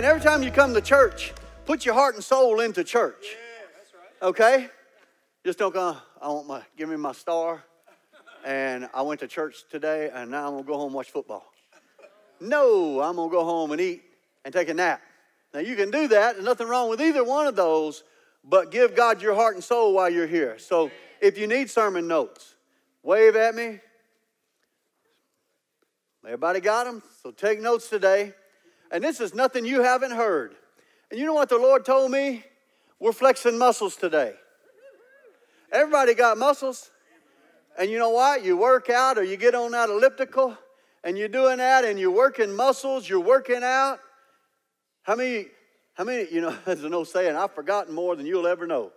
Amen. Every time you come to church, put your heart and soul into church. Okay? Just don't go, I want my, give me my star. And I went to church today and now I'm going to go home and watch football. No, I'm going to go home and eat and take a nap. Now you can do that. There's nothing wrong with either one of those, but give God your heart and soul while you're here. So if you need sermon notes, wave at me. Everybody got them? So take notes today. And this is nothing you haven't heard. And you know what the Lord told me? We're flexing muscles today. Everybody got muscles. And you know what? You work out or you get on that elliptical and you're doing that and you're working muscles, you're working out. How many, how many, you know, there's an old saying, I've forgotten more than you'll ever know.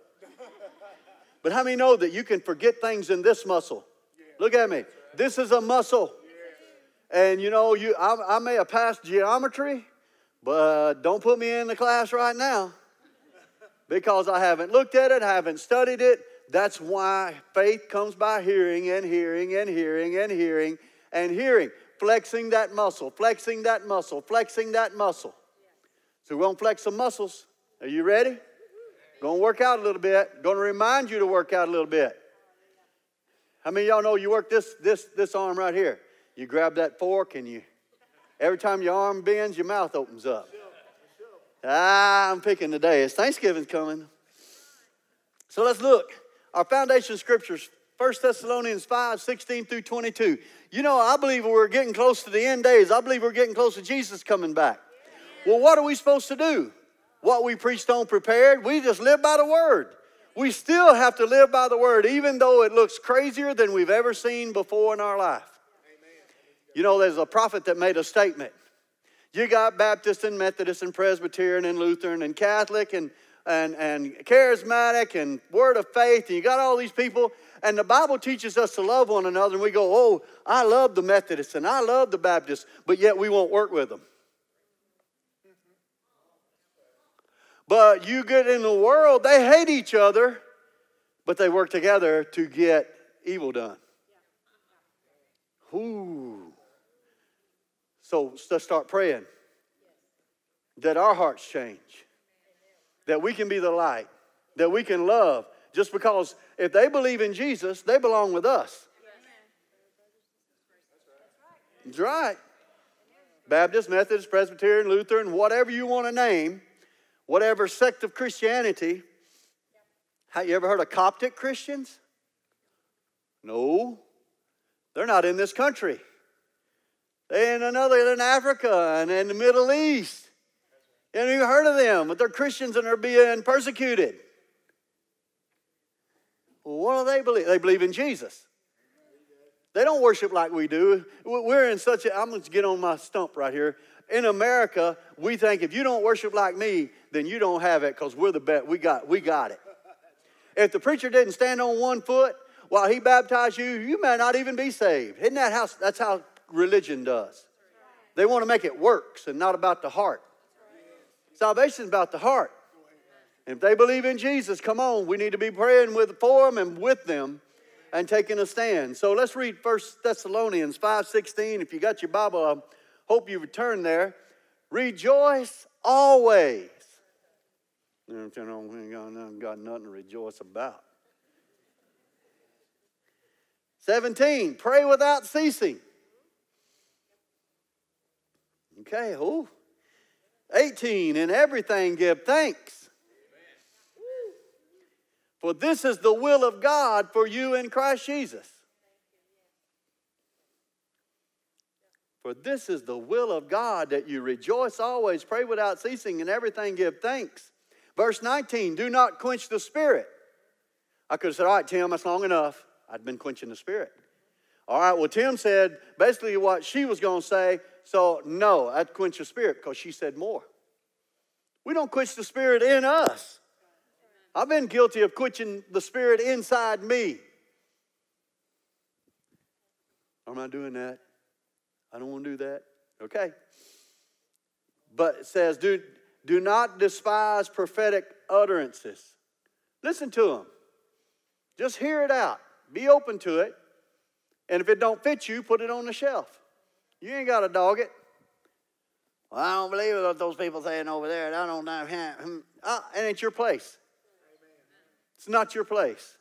But how many know that you can forget things in this muscle? Look at me. This is a muscle. And you know, you I, I may have passed geometry, but uh, don't put me in the class right now because I haven't looked at it, haven't studied it. That's why faith comes by hearing and hearing and hearing and hearing and hearing. Flexing that muscle, flexing that muscle, flexing that muscle. So we're to flex some muscles. Are you ready? Going to work out a little bit. Going to remind you to work out a little bit. How many y'all know you work this, this, this arm right here? You grab that fork and you, every time your arm bends, your mouth opens up. Ah, I'm picking today. It's Thanksgiving's coming. So let's look. Our foundation scriptures, 1 Thessalonians 5, 16 through 22. You know, I believe we're getting close to the end days. I believe we're getting close to Jesus coming back. Well, what are we supposed to do? What we preached on prepared? We just live by the word. We still have to live by the word, even though it looks crazier than we've ever seen before in our life. You know, there's a prophet that made a statement. You got Baptist and Methodist and Presbyterian and Lutheran and Catholic and, and, and charismatic and word of faith, and you got all these people. And the Bible teaches us to love one another, and we go, Oh, I love the Methodists and I love the Baptists, but yet we won't work with them. But you get in the world, they hate each other, but they work together to get evil done. Ooh. So let's start praying that our hearts change, that we can be the light, that we can love. Just because if they believe in Jesus, they belong with us. That's right. Baptist, Methodist, Presbyterian, Lutheran, whatever you want to name, whatever sect of Christianity. Have you ever heard of Coptic Christians? No. They're not in this country. They're another, in Africa and in the Middle East. And You heard of them, but they're Christians and they're being persecuted. Well, what do they believe? They believe in Jesus. They don't worship like we do. We're in such a, I'm going to get on my stump right here. In America, we think if you don't worship like me, then you don't have it because we're the best. We got, we got it. If the preacher didn't stand on one foot while he baptized you, you may not even be saved. Isn't that how, that's how religion does. They want to make it works and not about the heart. Salvation is about the heart. If they believe in Jesus, come on, we need to be praying with for them and with them and taking a stand. So let's read 1 Thessalonians 5:16. If you got your Bible, I hope you return there. Rejoice always. You know, we ain't got nothing to rejoice about. 17, pray without ceasing. Okay, oh. 18, in everything give thanks. For this is the will of God for you in Christ Jesus. For this is the will of God that you rejoice always, pray without ceasing, and everything give thanks. Verse 19, do not quench the spirit. I could have said, All right, Tim, that's long enough. I'd been quenching the spirit. All right, well, Tim said basically what she was going to say so, no, that quench the spirit because she said more. We don't quench the spirit in us. I've been guilty of quenching the spirit inside me. I'm not doing that. I don't want to do that. Okay. But it says, do, do not despise prophetic utterances. Listen to them. Just hear it out. Be open to it. And if it don't fit you, put it on the shelf. You ain't got to dog it. Well, I don't believe what those people saying over there. I don't know. And it's your place. It's not your place.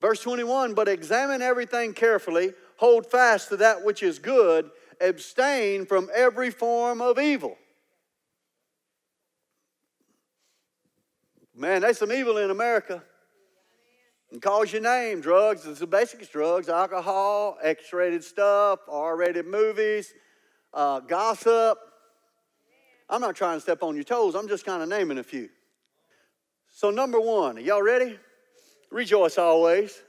Verse 21 But examine everything carefully, hold fast to that which is good, abstain from every form of evil. Man, there's some evil in America. And calls your name drugs. It's the basics drugs, alcohol, X rated stuff, R rated movies, uh, gossip. I'm not trying to step on your toes, I'm just kind of naming a few. So, number one, y'all ready? Rejoice always.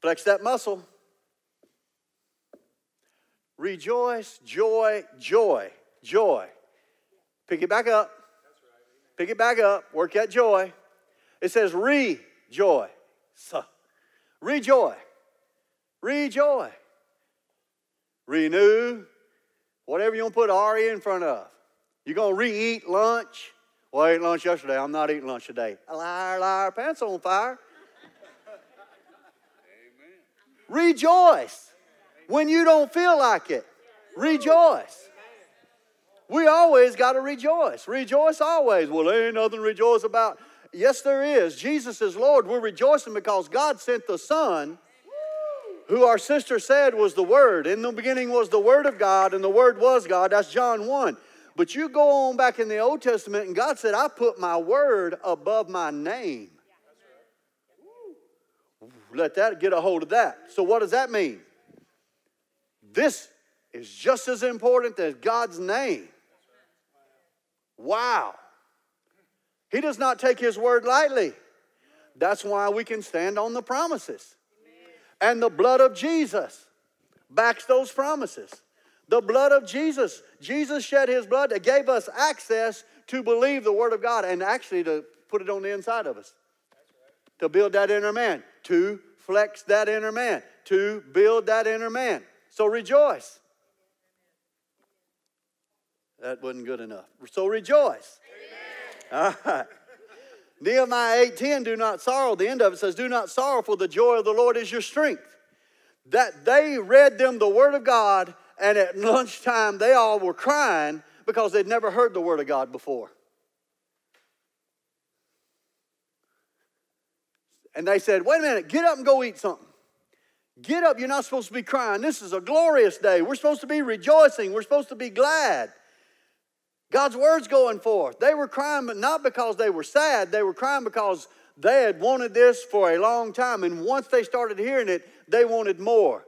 Flex that muscle. Rejoice, joy, joy, joy. Pick it back up. Pick it back up. Work that joy. It says rejoice. Rejoice. Rejoice. Renew. Whatever you want to put RE in front of. You're going to re-eat lunch. Well, I ate lunch yesterday. I'm not eating lunch today. Liar, liar, pants on fire. Amen. Rejoice when you don't feel like it. Rejoice. We always got to rejoice. Rejoice always. Well, there ain't nothing to rejoice about. Yes, there is. Jesus is Lord. We're rejoicing because God sent the Son, who our sister said was the Word. In the beginning was the Word of God, and the Word was God. That's John 1. But you go on back in the Old Testament, and God said, I put my Word above my name. Let that get a hold of that. So, what does that mean? This is just as important as God's name. Wow. He does not take his word lightly. That's why we can stand on the promises. And the blood of Jesus backs those promises. The blood of Jesus. Jesus shed his blood that gave us access to believe the word of God and actually to put it on the inside of us. To build that inner man, to flex that inner man, to build that inner man. So rejoice. That wasn't good enough. So rejoice. Amen. All right. Nehemiah 8:10, do not sorrow. The end of it says, do not sorrow, for the joy of the Lord is your strength. That they read them the word of God, and at lunchtime they all were crying because they'd never heard the word of God before. And they said, wait a minute, get up and go eat something. Get up, you're not supposed to be crying. This is a glorious day. We're supposed to be rejoicing. We're supposed to be glad. God's word's going forth. They were crying, but not because they were sad. They were crying because they had wanted this for a long time. And once they started hearing it, they wanted more.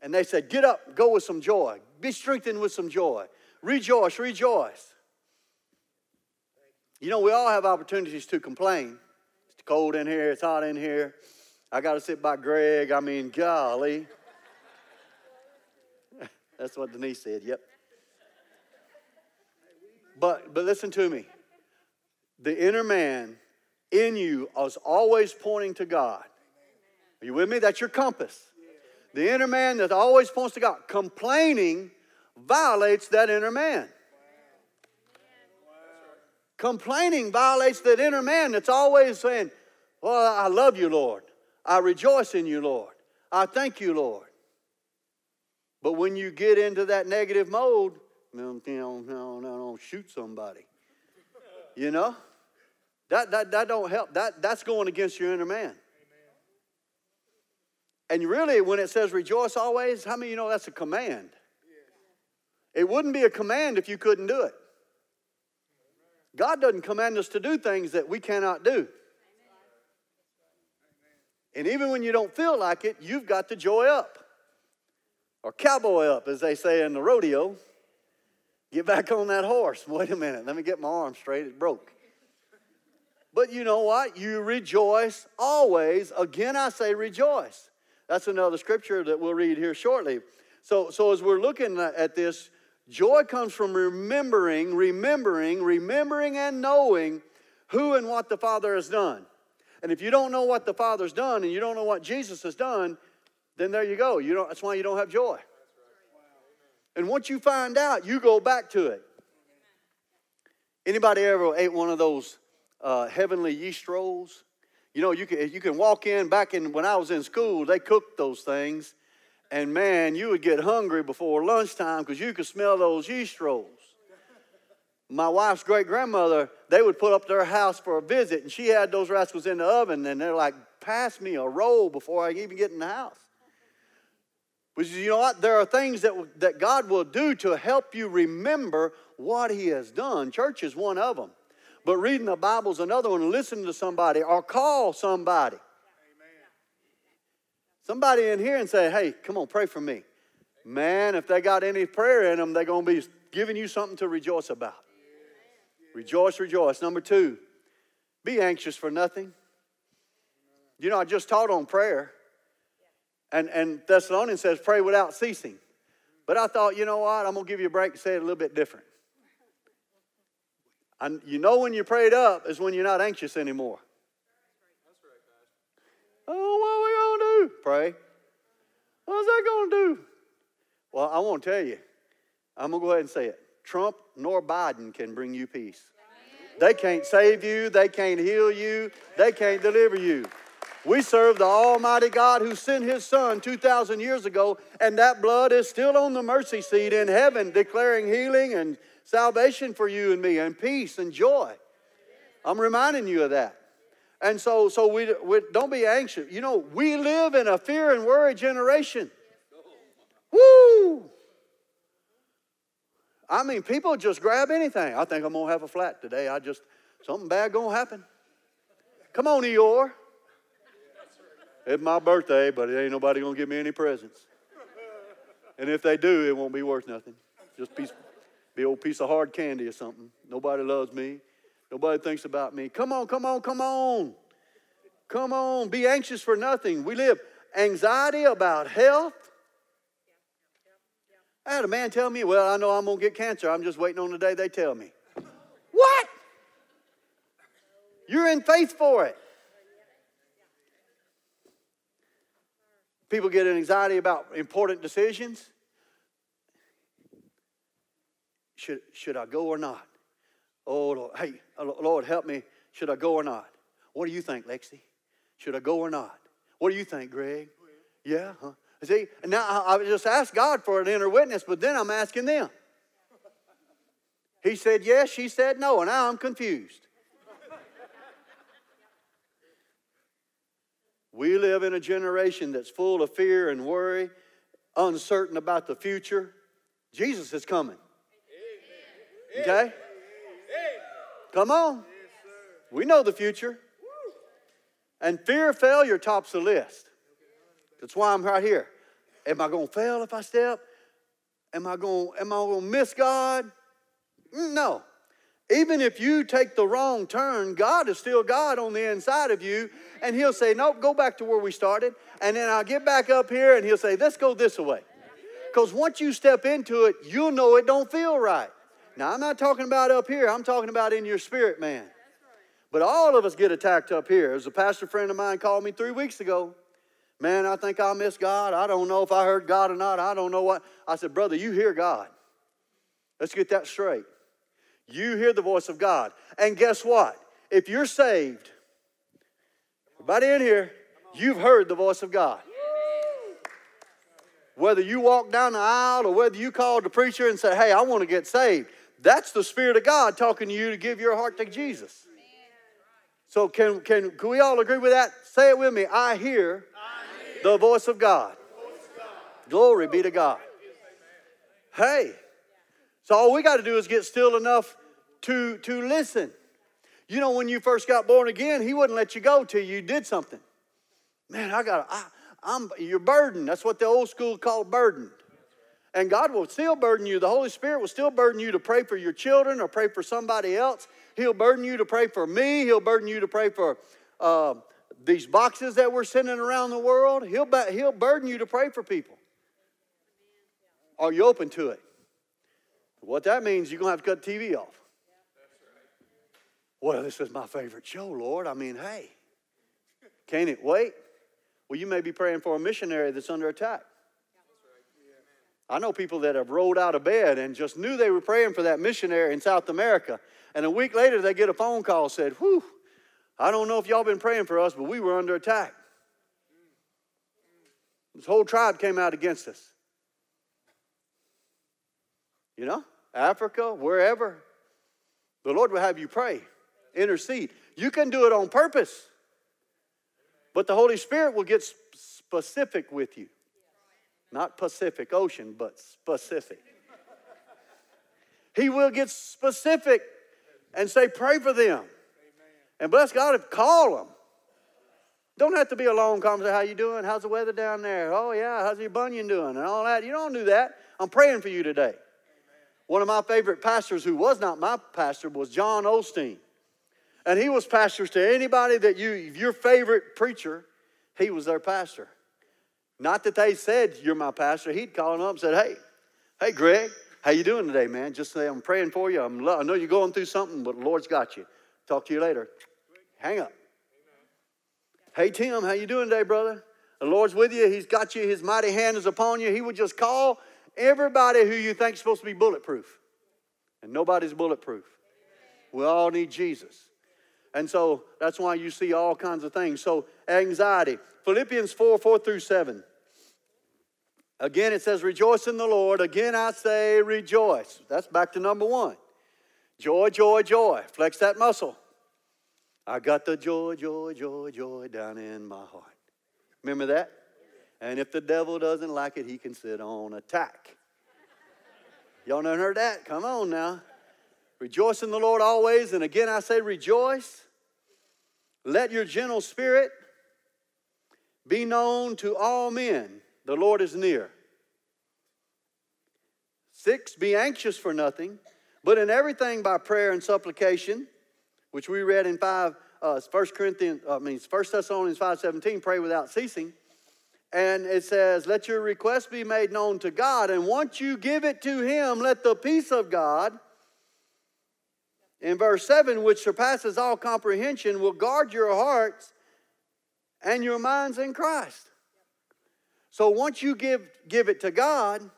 And they said, Get up, go with some joy. Be strengthened with some joy. Rejoice, rejoice. You know, we all have opportunities to complain. It's cold in here, it's hot in here. I got to sit by Greg. I mean, golly. That's what Denise said, yep. But, but listen to me. The inner man in you is always pointing to God. Are you with me? That's your compass. The inner man that always points to God. Complaining violates that inner man. Complaining violates that inner man that's always saying, Well, I love you, Lord. I rejoice in you, Lord. I thank you, Lord. But when you get into that negative mode, shoot somebody. You know? That, that, that don't help. That, that's going against your inner man. And really, when it says rejoice always, how many you know that's a command? It wouldn't be a command if you couldn't do it. God doesn't command us to do things that we cannot do. And even when you don't feel like it, you've got the joy up. Or cowboy up, as they say in the rodeo. Get back on that horse. Wait a minute, let me get my arm straight. It broke. But you know what? You rejoice always. Again, I say rejoice. That's another scripture that we'll read here shortly. So, so as we're looking at this, joy comes from remembering, remembering, remembering, and knowing who and what the Father has done. And if you don't know what the Father's done and you don't know what Jesus has done, then there you go. You don't, that's why you don't have joy. And once you find out, you go back to it. Anybody ever ate one of those uh, heavenly yeast rolls? You know, you can, you can walk in back in when I was in school, they cooked those things. And man, you would get hungry before lunchtime because you could smell those yeast rolls. My wife's great grandmother, they would put up their house for a visit, and she had those rascals in the oven, and they're like, pass me a roll before I even get in the house. You know what? There are things that, that God will do to help you remember what He has done. Church is one of them. But reading the Bible is another one, listening to somebody or call somebody. Somebody in here and say, hey, come on, pray for me. Man, if they got any prayer in them, they're going to be giving you something to rejoice about. Rejoice, rejoice. Number two, be anxious for nothing. You know, I just taught on prayer. And, and Thessalonians says, pray without ceasing. But I thought, you know what? I'm going to give you a break and say it a little bit different. You know when you prayed up is when you're not anxious anymore. Oh, what are we going to do? Pray. What's that going to do? Well, I want to tell you. I'm going to go ahead and say it. Trump nor Biden can bring you peace. They can't save you. They can't heal you. They can't deliver you. We serve the Almighty God who sent His Son 2,000 years ago, and that blood is still on the mercy seat in heaven, declaring healing and salvation for you and me, and peace and joy. I'm reminding you of that. And so, so we, we don't be anxious. You know, we live in a fear and worry generation. Woo! I mean, people just grab anything. I think I'm gonna have a flat today. I just something bad gonna happen. Come on, Eeyore. It's my birthday, but it ain't nobody gonna give me any presents. And if they do, it won't be worth nothing. Just piece, be old piece of hard candy or something. Nobody loves me. Nobody thinks about me. Come on, come on, come on. Come on. Be anxious for nothing. We live anxiety about health. I had a man tell me, Well, I know I'm going to get cancer. I'm just waiting on the day they tell me. What? You're in faith for it. People get anxiety about important decisions. Should, should I go or not? Oh, Lord, hey, uh, Lord, help me. Should I go or not? What do you think, Lexi? Should I go or not? What do you think, Greg? Yeah, huh? See, now I just asked God for an inner witness, but then I'm asking them. He said yes, she said no, and now I'm confused. We live in a generation that's full of fear and worry, uncertain about the future. Jesus is coming. Okay? Come on. We know the future. And fear of failure tops the list. That's why I'm right here. Am I going to fail if I step? Am I going am I going to miss God? No. Even if you take the wrong turn, God is still God on the inside of you, and He'll say, Nope, go back to where we started. And then I'll get back up here, and He'll say, Let's go this way. Because once you step into it, you'll know it don't feel right. Now, I'm not talking about up here, I'm talking about in your spirit, man. But all of us get attacked up here. As a pastor friend of mine called me three weeks ago. Man, I think I miss God. I don't know if I heard God or not. I don't know what. I said, Brother, you hear God. Let's get that straight. You hear the voice of God. And guess what? If you're saved, everybody in here, you've heard the voice of God. Whether you walk down the aisle or whether you call the preacher and say, Hey, I want to get saved, that's the Spirit of God talking to you to give your heart to Jesus. So, can, can, can we all agree with that? Say it with me. I hear, the. Voice of God. Glory be to God. Hey, so all we got to do is get still enough to, to listen. You know, when you first got born again, He wouldn't let you go till you did something. Man, I got, I, I'm, you're burdened. That's what the old school called burdened. And God will still burden you. The Holy Spirit will still burden you to pray for your children or pray for somebody else. He'll burden you to pray for me. He'll burden you to pray for uh, these boxes that we're sending around the world. He'll, he'll burden you to pray for people. Are you open to it? What that means, you're going to have to cut TV off. Well, this is my favorite show, Lord. I mean, hey, can't it wait? Well, you may be praying for a missionary that's under attack. I know people that have rolled out of bed and just knew they were praying for that missionary in South America. And a week later, they get a phone call said, Whew, I don't know if y'all been praying for us, but we were under attack. This whole tribe came out against us. You know, Africa, wherever. The Lord will have you pray, intercede. You can do it on purpose, but the Holy Spirit will get specific with you. Not Pacific Ocean, but specific. He will get specific and say, Pray for them. And bless God, if call them. Don't have to be a long conversation. How you doing? How's the weather down there? Oh yeah, how's your bunion doing? And all that. You don't do that. I'm praying for you today. One of my favorite pastors, who was not my pastor, was John Osteen. And he was pastors to anybody that you, your favorite preacher, he was their pastor. Not that they said, you're my pastor. He'd call them up and said, hey, hey, Greg, how you doing today, man? Just say, I'm praying for you. I'm, I know you're going through something, but the Lord's got you. Talk to you later. Hang up. Hey, Tim, how you doing today, brother? The Lord's with you. He's got you. His mighty hand is upon you. He would just call everybody who you think is supposed to be bulletproof. And nobody's bulletproof. We all need Jesus. And so that's why you see all kinds of things. So, anxiety. Philippians 4 4 through 7. Again, it says, Rejoice in the Lord. Again, I say, Rejoice. That's back to number one. Joy, joy, joy. Flex that muscle. I got the joy, joy, joy, joy down in my heart. Remember that? And if the devil doesn't like it, he can sit on attack. Y'all never heard that? Come on now. Rejoice in the Lord always. And again, I say rejoice. Let your gentle spirit be known to all men. The Lord is near. Six, be anxious for nothing, but in everything by prayer and supplication, which we read in 5, uh, 1 Corinthians, uh, I mean, 1 Thessalonians 5.17, pray without ceasing. And it says, Let your request be made known to God. And once you give it to Him, let the peace of God, in verse 7, which surpasses all comprehension, will guard your hearts and your minds in Christ. So once you give, give it to God,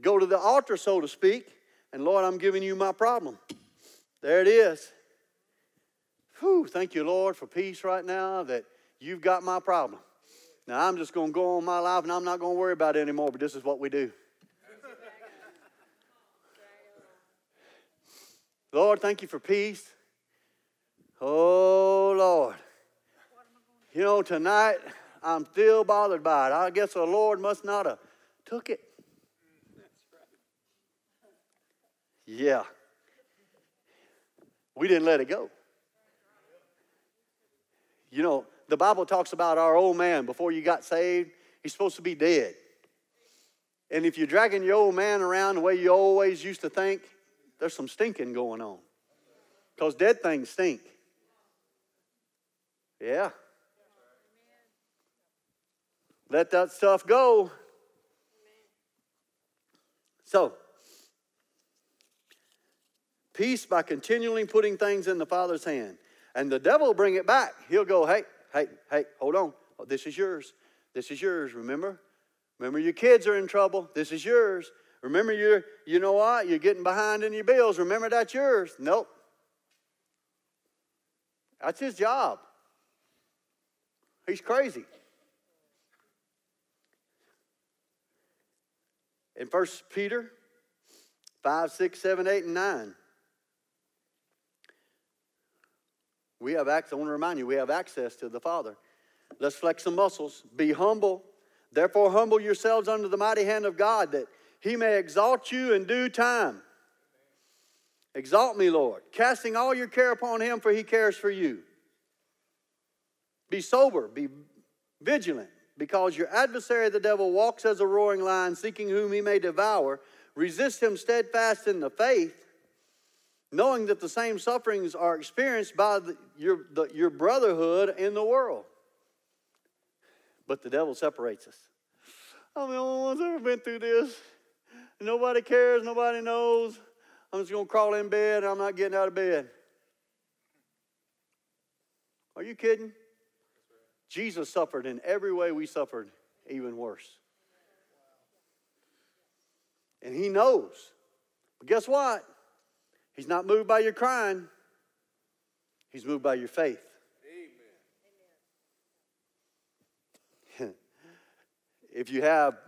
go to the altar, so to speak, and Lord, I'm giving you my problem. There it is. Whew, thank you, Lord, for peace right now that you've got my problem. Now I'm just going to go on my life and I'm not going to worry about it anymore, but this is what we do. Lord, thank you for peace. Oh, Lord. You know, tonight I'm still bothered by it. I guess the Lord must not have took it. Yeah. We didn't let it go. You know, the Bible talks about our old man before you got saved, he's supposed to be dead. And if you're dragging your old man around the way you always used to think, there's some stinking going on. Because dead things stink. Yeah. Let that stuff go. So, peace by continually putting things in the Father's hand. And the devil will bring it back. He'll go, hey, hey, hey, hold on. Oh, this is yours. This is yours, remember? Remember your kids are in trouble. This is yours. Remember you're, you know what? You're getting behind in your bills. Remember that's yours. Nope. That's his job. He's crazy. In 1 Peter 5, 6, 7, 8, and 9. We have access, I want to remind you, we have access to the Father. Let's flex some muscles. Be humble. Therefore, humble yourselves under the mighty hand of God that he may exalt you in due time. Exalt me, Lord, casting all your care upon him, for he cares for you. Be sober, be vigilant, because your adversary, the devil, walks as a roaring lion, seeking whom he may devour. Resist him steadfast in the faith knowing that the same sufferings are experienced by the, your, the, your brotherhood in the world. But the devil separates us. I'm the only one one's ever been through this. Nobody cares, nobody knows. I'm just going to crawl in bed and I'm not getting out of bed. Are you kidding? Jesus suffered in every way we suffered, even worse. And he knows. But guess what? He's not moved by your crying, He's moved by your faith. Amen. if you have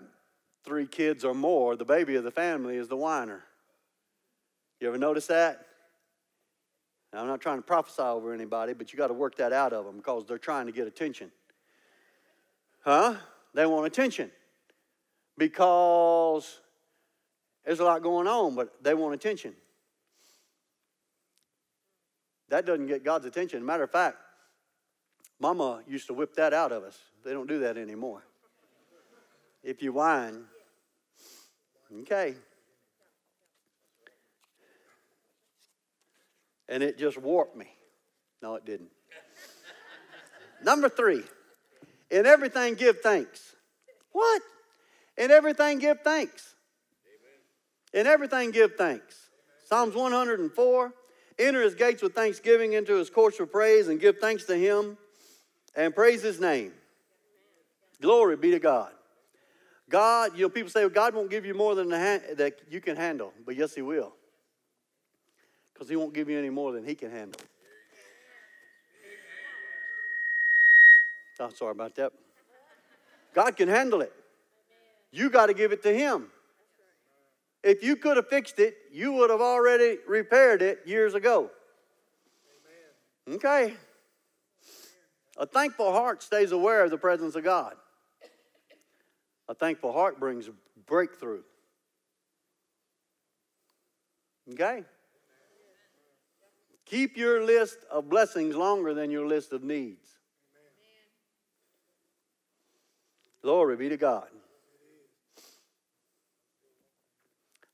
three kids or more, the baby of the family is the whiner. You ever notice that? Now, I'm not trying to prophesy over anybody, but you got to work that out of them because they're trying to get attention. Huh? They want attention because there's a lot going on, but they want attention. That doesn't get God's attention. Matter of fact, Mama used to whip that out of us. They don't do that anymore. If you whine, okay. And it just warped me. No, it didn't. Number three, in everything give thanks. What? In everything give thanks. In everything give thanks. Psalms 104 Enter his gates with thanksgiving, into his courts with praise, and give thanks to him and praise his name. Glory be to God. God, you know, people say well, God won't give you more than the ha- that you can handle, but yes, He will. Because He won't give you any more than He can handle. Oh, sorry about that. God can handle it. You got to give it to Him. If you could have fixed it, you would have already repaired it years ago. Okay. A thankful heart stays aware of the presence of God. A thankful heart brings a breakthrough. Okay? Keep your list of blessings longer than your list of needs. Glory be to God.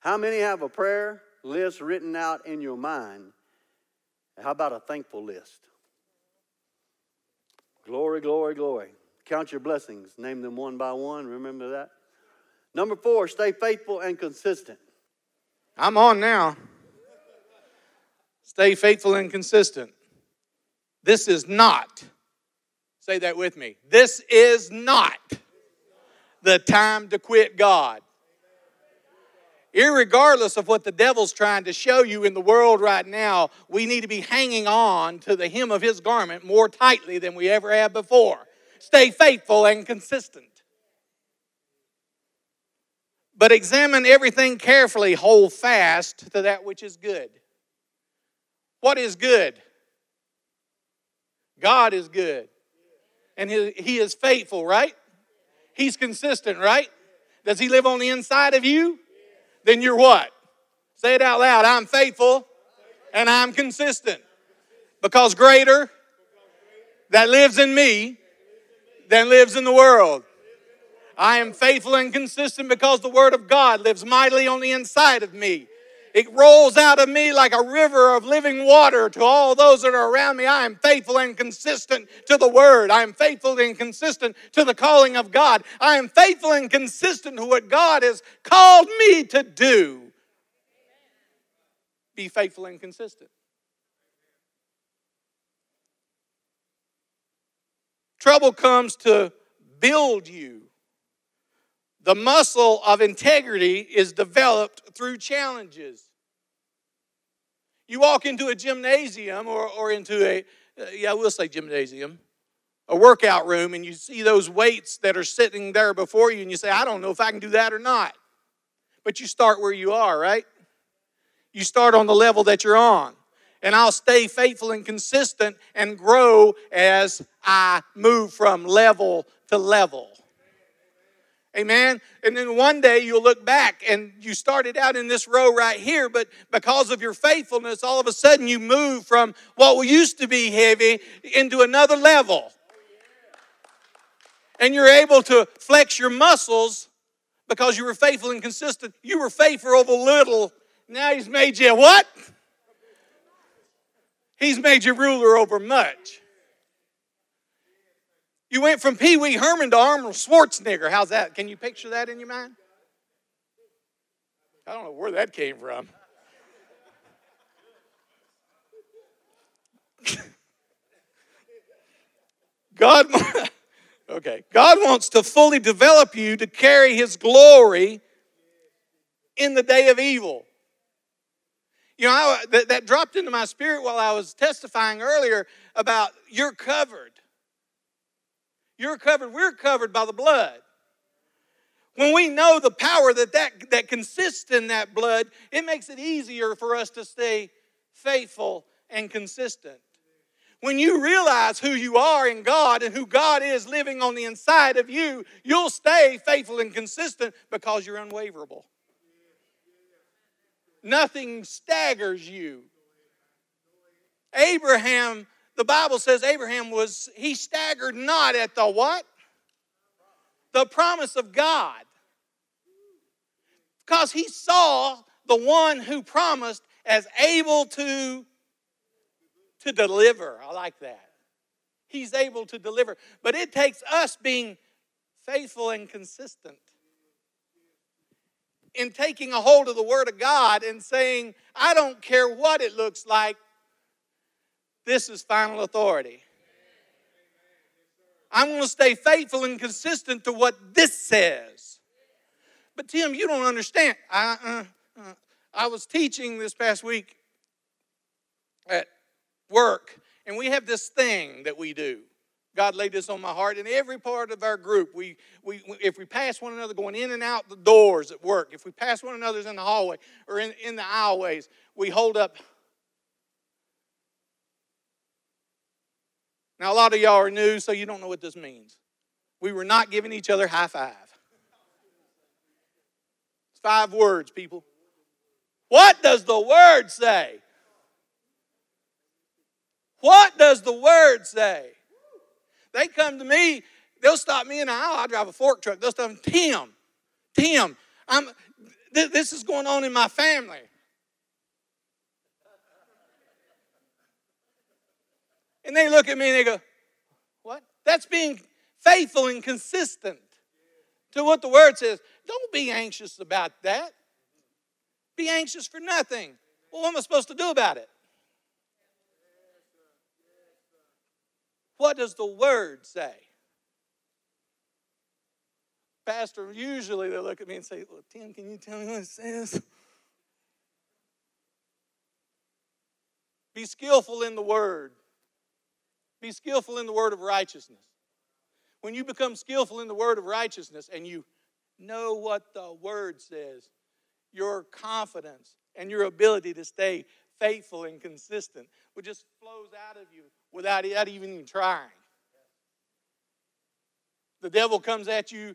How many have a prayer list written out in your mind? How about a thankful list? Glory, glory, glory. Count your blessings. Name them one by one. Remember that? Number four, stay faithful and consistent. I'm on now. Stay faithful and consistent. This is not, say that with me, this is not the time to quit God irregardless of what the devil's trying to show you in the world right now, we need to be hanging on to the hem of his garment more tightly than we ever have before. Stay faithful and consistent. But examine everything carefully, hold fast to that which is good. What is good? God is good. And he, is faithful, right? He's consistent, right? Does he live on the inside of you? then you're what? Say it out loud. I'm faithful and I'm consistent. Because greater that lives in me than lives in the world. I am faithful and consistent because the Word of God lives mightily on the inside of me. It rolls out of me like a river of living water to all those that are around me. I am faithful and consistent to the Word. I am faithful and consistent to the calling of God. I am faithful and consistent to what God has called me to do. Be faithful and consistent. Trouble comes to build you. The muscle of integrity is developed through challenges. You walk into a gymnasium or, or into a, uh, yeah, we'll say gymnasium, a workout room, and you see those weights that are sitting there before you, and you say, I don't know if I can do that or not. But you start where you are, right? You start on the level that you're on. And I'll stay faithful and consistent and grow as I move from level to level. Amen. And then one day you'll look back and you started out in this row right here, but because of your faithfulness, all of a sudden you move from what used to be heavy into another level. And you're able to flex your muscles because you were faithful and consistent. You were faithful over little. Now he's made you what? He's made you ruler over much. You went from Pee Wee Herman to Arnold Schwarzenegger. How's that? Can you picture that in your mind? I don't know where that came from. God, okay, God wants to fully develop you to carry His glory in the day of evil. You know, I, that, that dropped into my spirit while I was testifying earlier about you're covered. You're covered, we're covered by the blood. When we know the power that, that that consists in that blood, it makes it easier for us to stay faithful and consistent. When you realize who you are in God and who God is living on the inside of you, you'll stay faithful and consistent because you're unwaverable. Nothing staggers you. Abraham, the Bible says Abraham was, he staggered not at the what? The promise of God. Because he saw the one who promised as able to to deliver. I like that. He's able to deliver. But it takes us being faithful and consistent in taking a hold of the Word of God and saying, I don't care what it looks like, this is final authority. I'm going to stay faithful and consistent to what this says. But Tim, you don't understand. I, uh, uh, I was teaching this past week at work, and we have this thing that we do. God laid this on my heart. In every part of our group, we, we, if we pass one another going in and out the doors at work, if we pass one another in the hallway or in, in the aisleways, we hold up. Now, a lot of y'all are new, so you don't know what this means. We were not giving each other high five. It's five words, people. What does the word say? What does the word say? They come to me, they'll stop me in the aisle. I drive a fork truck. They'll stop me, Tim, Tim, I'm, th- this is going on in my family. And they look at me and they go, What? That's being faithful and consistent to what the word says. Don't be anxious about that. Be anxious for nothing. Well, what am I supposed to do about it? What does the word say? Pastor, usually they look at me and say, well, Tim, can you tell me what it says? Be skillful in the word. Be skillful in the word of righteousness. When you become skillful in the word of righteousness and you know what the word says, your confidence and your ability to stay faithful and consistent will just flows out of you without, even trying. The devil comes at you,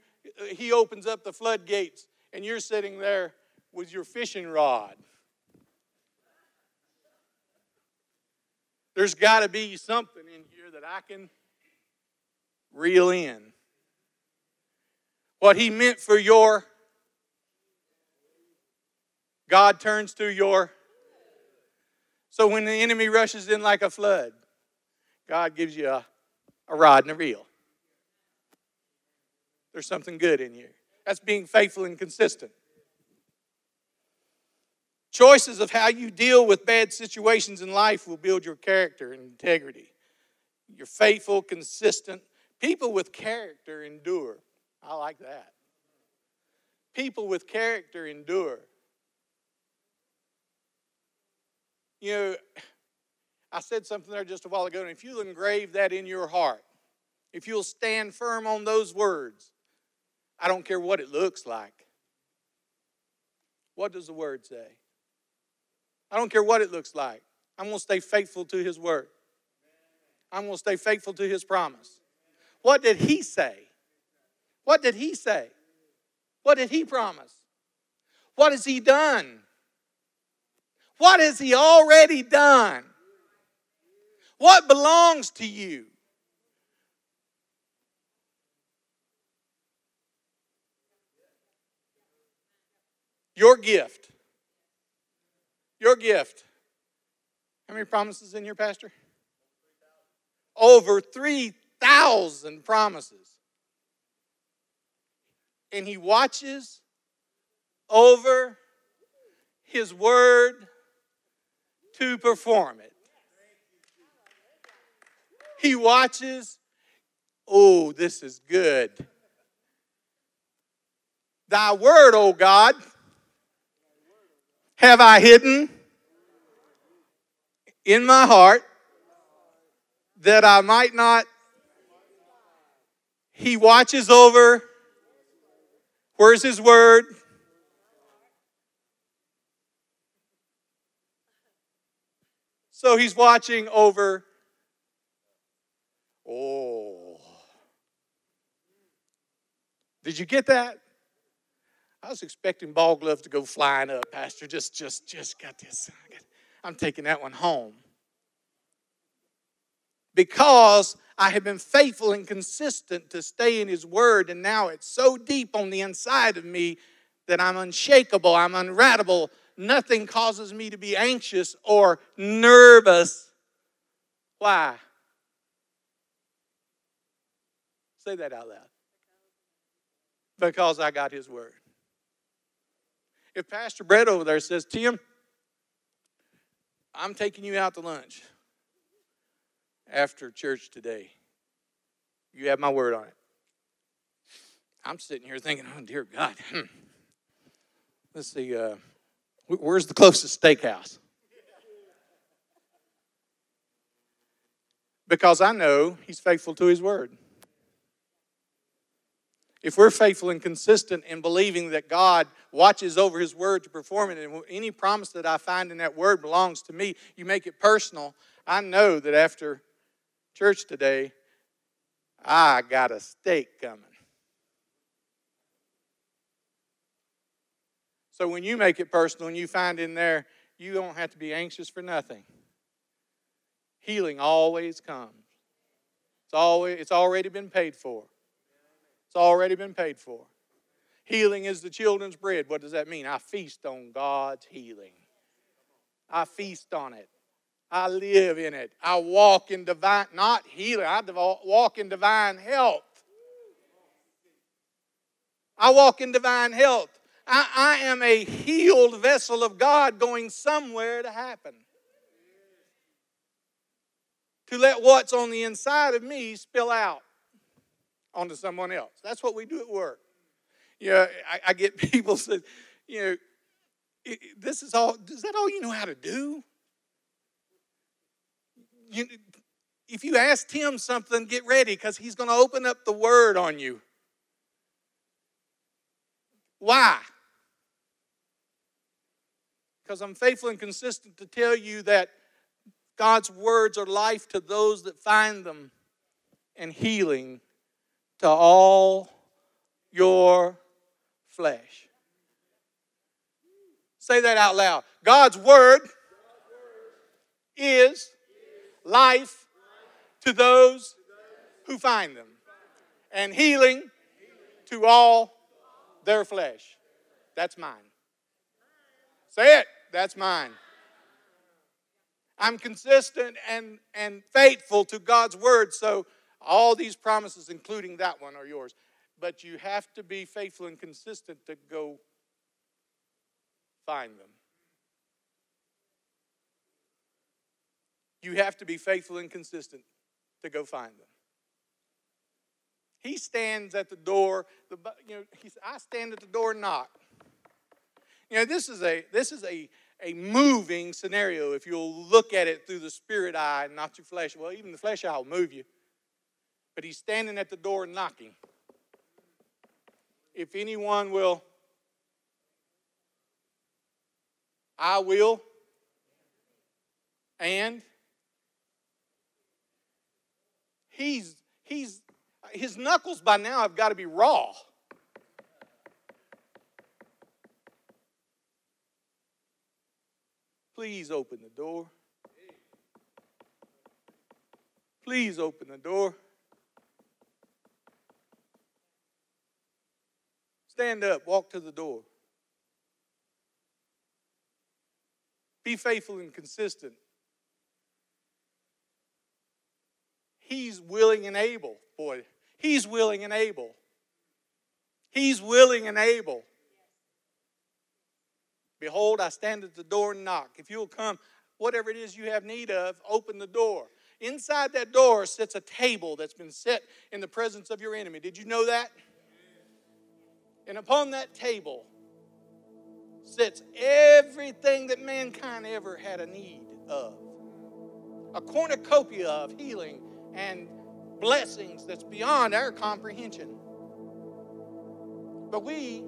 he opens up the floodgates, and you're sitting there with your fishing rod. There's got to be something in here that I can reel in. What he meant for your, God turns to your. So when the enemy rushes in like a flood, God gives you a, a rod and a reel. There's something good in you. That's being faithful and consistent. Choices of how you deal with bad situations in life will build your character and integrity. You're faithful, consistent. People with character endure. I like that. People with character endure. You know, I said something there just a while ago, and if you'll engrave that in your heart, if you'll stand firm on those words, I don't care what it looks like. What does the word say? I don't care what it looks like. I'm going to stay faithful to his word. I'm going to stay faithful to his promise. What did he say? What did he say? What did he promise? What has he done? What has he already done? What belongs to you? Your gift. Your gift. How many promises in your pastor? Over 3,000 promises. And he watches over his word to perform it. He watches. Oh, this is good. Thy word, O God, have I hidden in my heart that I might not. He watches over Where's his word? So he's watching over. Oh. Did you get that? I was expecting ball glove to go flying up, Pastor. Just, just, just got this. I'm taking that one home. Because I have been faithful and consistent to stay in His Word, and now it's so deep on the inside of me that I'm unshakable, I'm unratable. Nothing causes me to be anxious or nervous. Why? Say that out loud. Because I got His Word. If Pastor Brett over there says, Tim, I'm taking you out to lunch after church today. You have my word on it. I'm sitting here thinking, oh, dear God. Hmm. Let's see, uh, where's the closest steakhouse? Because I know he's faithful to his word. If we're faithful and consistent in believing that God watches over His word to perform it, and any promise that I find in that word belongs to me, you make it personal, I know that after church today, I got a steak coming. So when you make it personal and you find in there, you don't have to be anxious for nothing. Healing always comes. It's always it's already been paid for. Already been paid for. Healing is the children's bread. What does that mean? I feast on God's healing. I feast on it. I live in it. I walk in divine, not healing, I walk in divine health. I walk in divine health. I, I am a healed vessel of God going somewhere to happen. To let what's on the inside of me spill out onto someone else. That's what we do at work. You know, I, I get people say, you know, this is all, is that all you know how to do? You, if you ask him something, get ready because he's going to open up the word on you. Why? Because I'm faithful and consistent to tell you that God's words are life to those that find them and healing to all your flesh. Say that out loud. God's word is life to those who find them, and healing to all their flesh. That's mine. Say it. That's mine. I'm consistent and, and faithful to God's word, so all these promises, including that one, are yours. But you have to be faithful and consistent to go find them. You have to be faithful and consistent to go find them. He stands at the door. The, you know, he I stand at the door and knock. You know, this is a this is a a moving scenario if you'll look at it through the spirit eye, not your flesh. Well, even the flesh eye will move you but he's standing at the door knocking. If anyone will, I will, and he's he's his knuckles by now have got to be raw. Please open the door. Please open the door. Stand up, walk to the door. Be faithful and consistent. He's willing and able. Boy, he's willing and able. He's willing and able. Behold, I stand at the door and knock. If you'll come, whatever it is you have need of, open the door. Inside that door sits a table that's been set in the presence of your enemy. Did you know that? And upon that table sits everything that mankind ever had a need of a cornucopia of healing and blessings that's beyond our comprehension. But we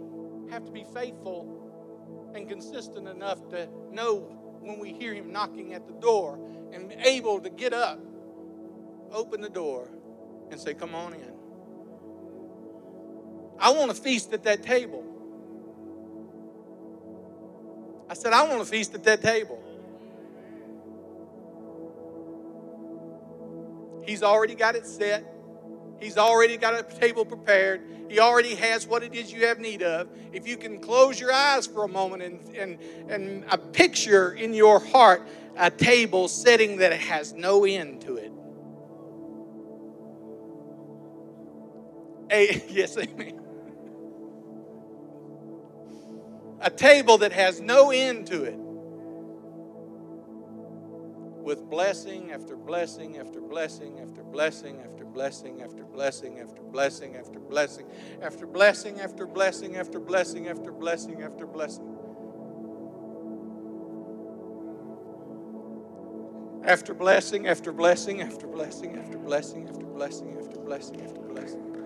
have to be faithful and consistent enough to know when we hear him knocking at the door and able to get up, open the door, and say, Come on in. I want to feast at that table. I said, I want to feast at that table. He's already got it set. He's already got a table prepared. He already has what it is you have need of. If you can close your eyes for a moment and, and, and a picture in your heart a table setting that has no end to it. A, yes, amen. A table that has no end to it with blessing after blessing after blessing after blessing after blessing after blessing after blessing after blessing after blessing after blessing after blessing after blessing after blessing. After blessing after blessing after blessing after blessing after blessing after blessing after blessing.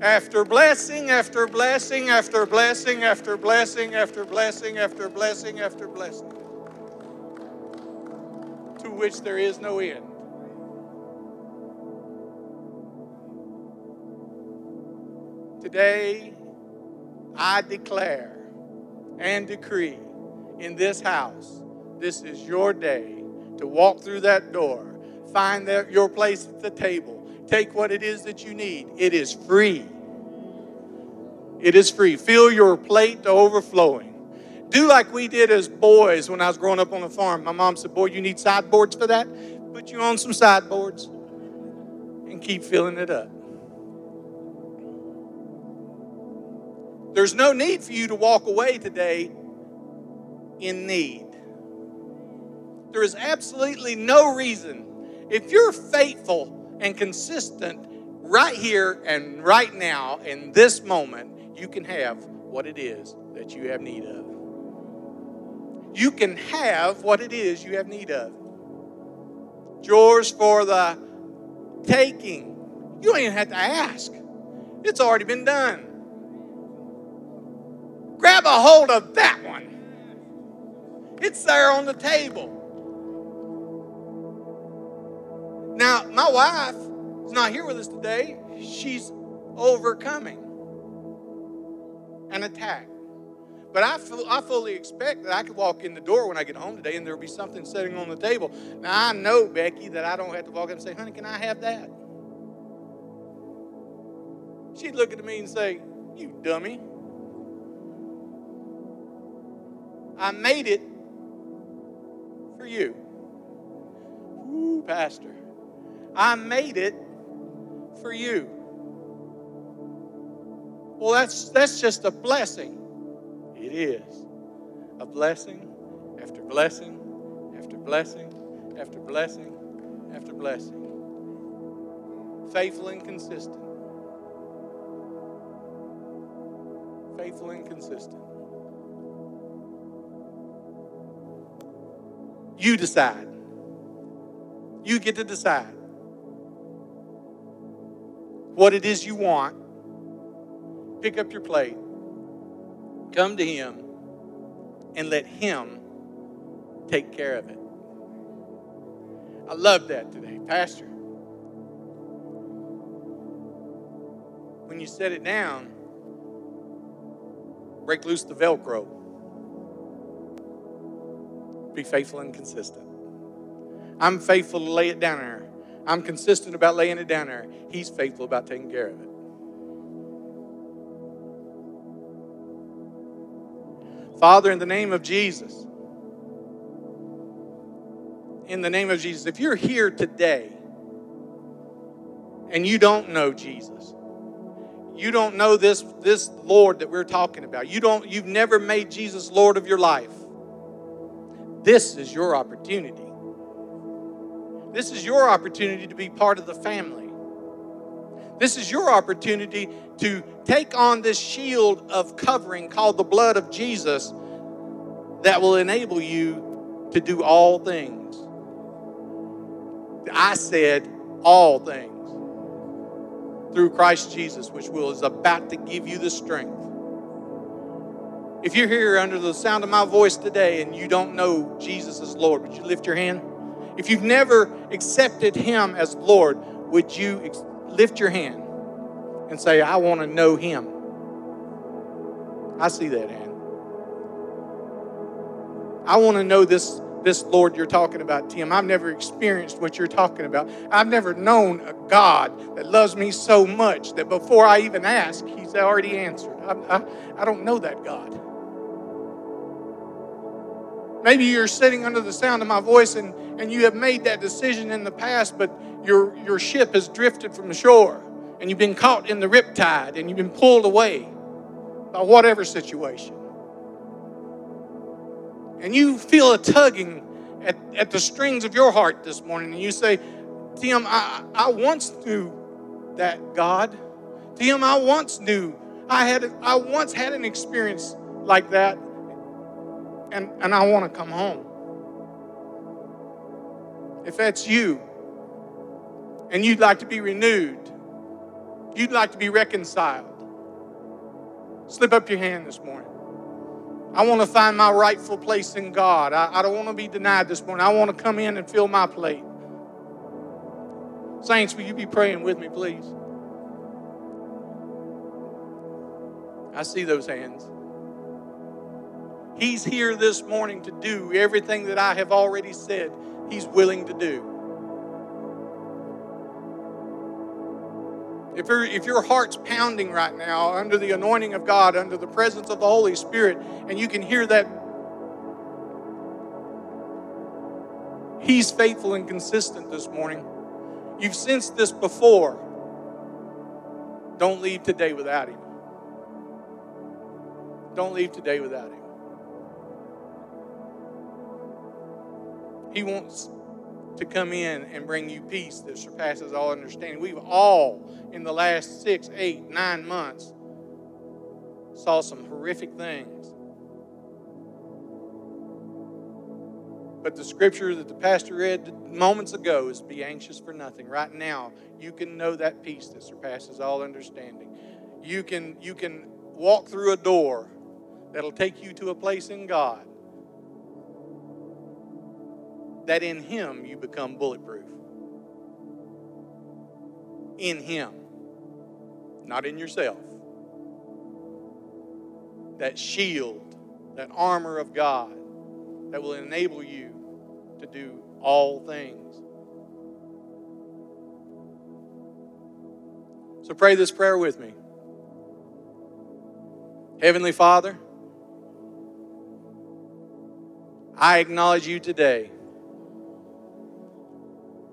After blessing after blessing after blessing after blessing after blessing after blessing after blessing to which there is no end. Today, I declare and decree in this house, this is your day to walk through that door, find that, your place at the table, take what it is that you need. It is free. It is free. Fill your plate to overflowing. Do like we did as boys when I was growing up on the farm. My mom said, Boy, you need sideboards for that? Put you on some sideboards and keep filling it up. There's no need for you to walk away today in need. There is absolutely no reason. If you're faithful and consistent right here and right now in this moment, you can have what it is that you have need of you can have what it is you have need of. yours for the taking. You don't even have to ask, it's already been done. Grab a hold of that one, it's there on the table. Now, my wife is not here with us today. She's overcoming an attack. But I, I fully expect that I could walk in the door when I get home today and there'll be something sitting on the table. Now, I know, Becky, that I don't have to walk in and say, honey, can I have that? She'd look at me and say, you dummy. I made it for you. Ooh, Pastor. I made it for you. Well, that's, that's just a blessing. It is a blessing after blessing after blessing after blessing after blessing. Faithful and consistent. Faithful and consistent. You decide. You get to decide what it is you want. Pick up your plate Come to Him and let Him take care of it. I love that today, Pastor. When you set it down, break loose the Velcro. Be faithful and consistent. I'm faithful to lay it down there. I'm consistent about laying it down there. He's faithful about taking care of it. Father, in the name of Jesus, in the name of Jesus, if you're here today and you don't know Jesus, you don't know this, this Lord that we're talking about, you don't, you've never made Jesus Lord of your life, this is your opportunity. This is your opportunity to be part of the family. This is your opportunity to take on this shield of covering called the blood of Jesus that will enable you to do all things. I said all things. through Christ Jesus, which will is about to give you the strength. If you're here under the sound of my voice today and you don't know Jesus as Lord, would you lift your hand? If you've never accepted Him as Lord, would you ex- lift your hand and say, I want to know Him? I see that hand. I want to know this, this Lord you're talking about, Tim. I've never experienced what you're talking about. I've never known a God that loves me so much that before I even ask, He's already answered. I, I, I don't know that God. Maybe you're sitting under the sound of my voice and, and you have made that decision in the past, but your, your ship has drifted from the shore and you've been caught in the riptide and you've been pulled away by whatever situation. And you feel a tugging at, at the strings of your heart this morning and you say, Tim, I, I once knew that God. Tim, I once knew. I had I once had an experience like that and, and I want to come home. If that's you, and you'd like to be renewed, you'd like to be reconciled, slip up your hand this morning. I want to find my rightful place in God. I, I don't want to be denied this morning. I want to come in and fill my plate. Saints, will you be praying with me, please? I see those hands. He's here this morning to do everything that I have already said He's willing to do. If, your if your heart's pounding right now under the anointing of God, under the presence of the Holy Spirit, and you can hear that He's faithful and consistent this morning, you've sensed this before. Don't leave today without Him. Don't leave today without Him. He wants to come in and bring you peace that surpasses all understanding. We've all, in the last six, eight, nine months, saw some horrific things. But the scripture that the pastor read moments ago is be anxious for nothing. Right now, you can know that peace that surpasses all understanding. You can, you can walk through a door that'll take you to a place in God that in Him you become bulletproof. In Him, not in yourself. That shield, that armor of God that will enable you to do all things. So pray this prayer with me. Heavenly Father, I acknowledge you today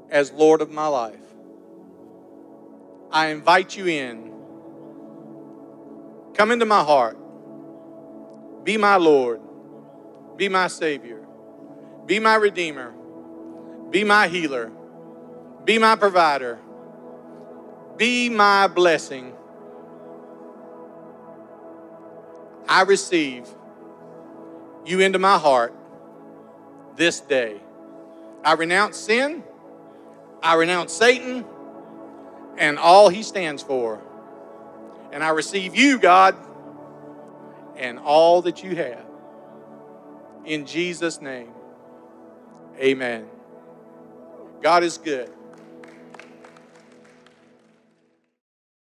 as Lord of my life. I invite you in. Come into my heart. Be my Lord. Be my Savior. Be my Redeemer. Be my healer. Be my provider. Be my blessing. I receive you into my heart this day. I renounce sin. I renounce Satan and all he stands for. And I receive you, God, and all that you have. In Jesus' name, amen. God is good.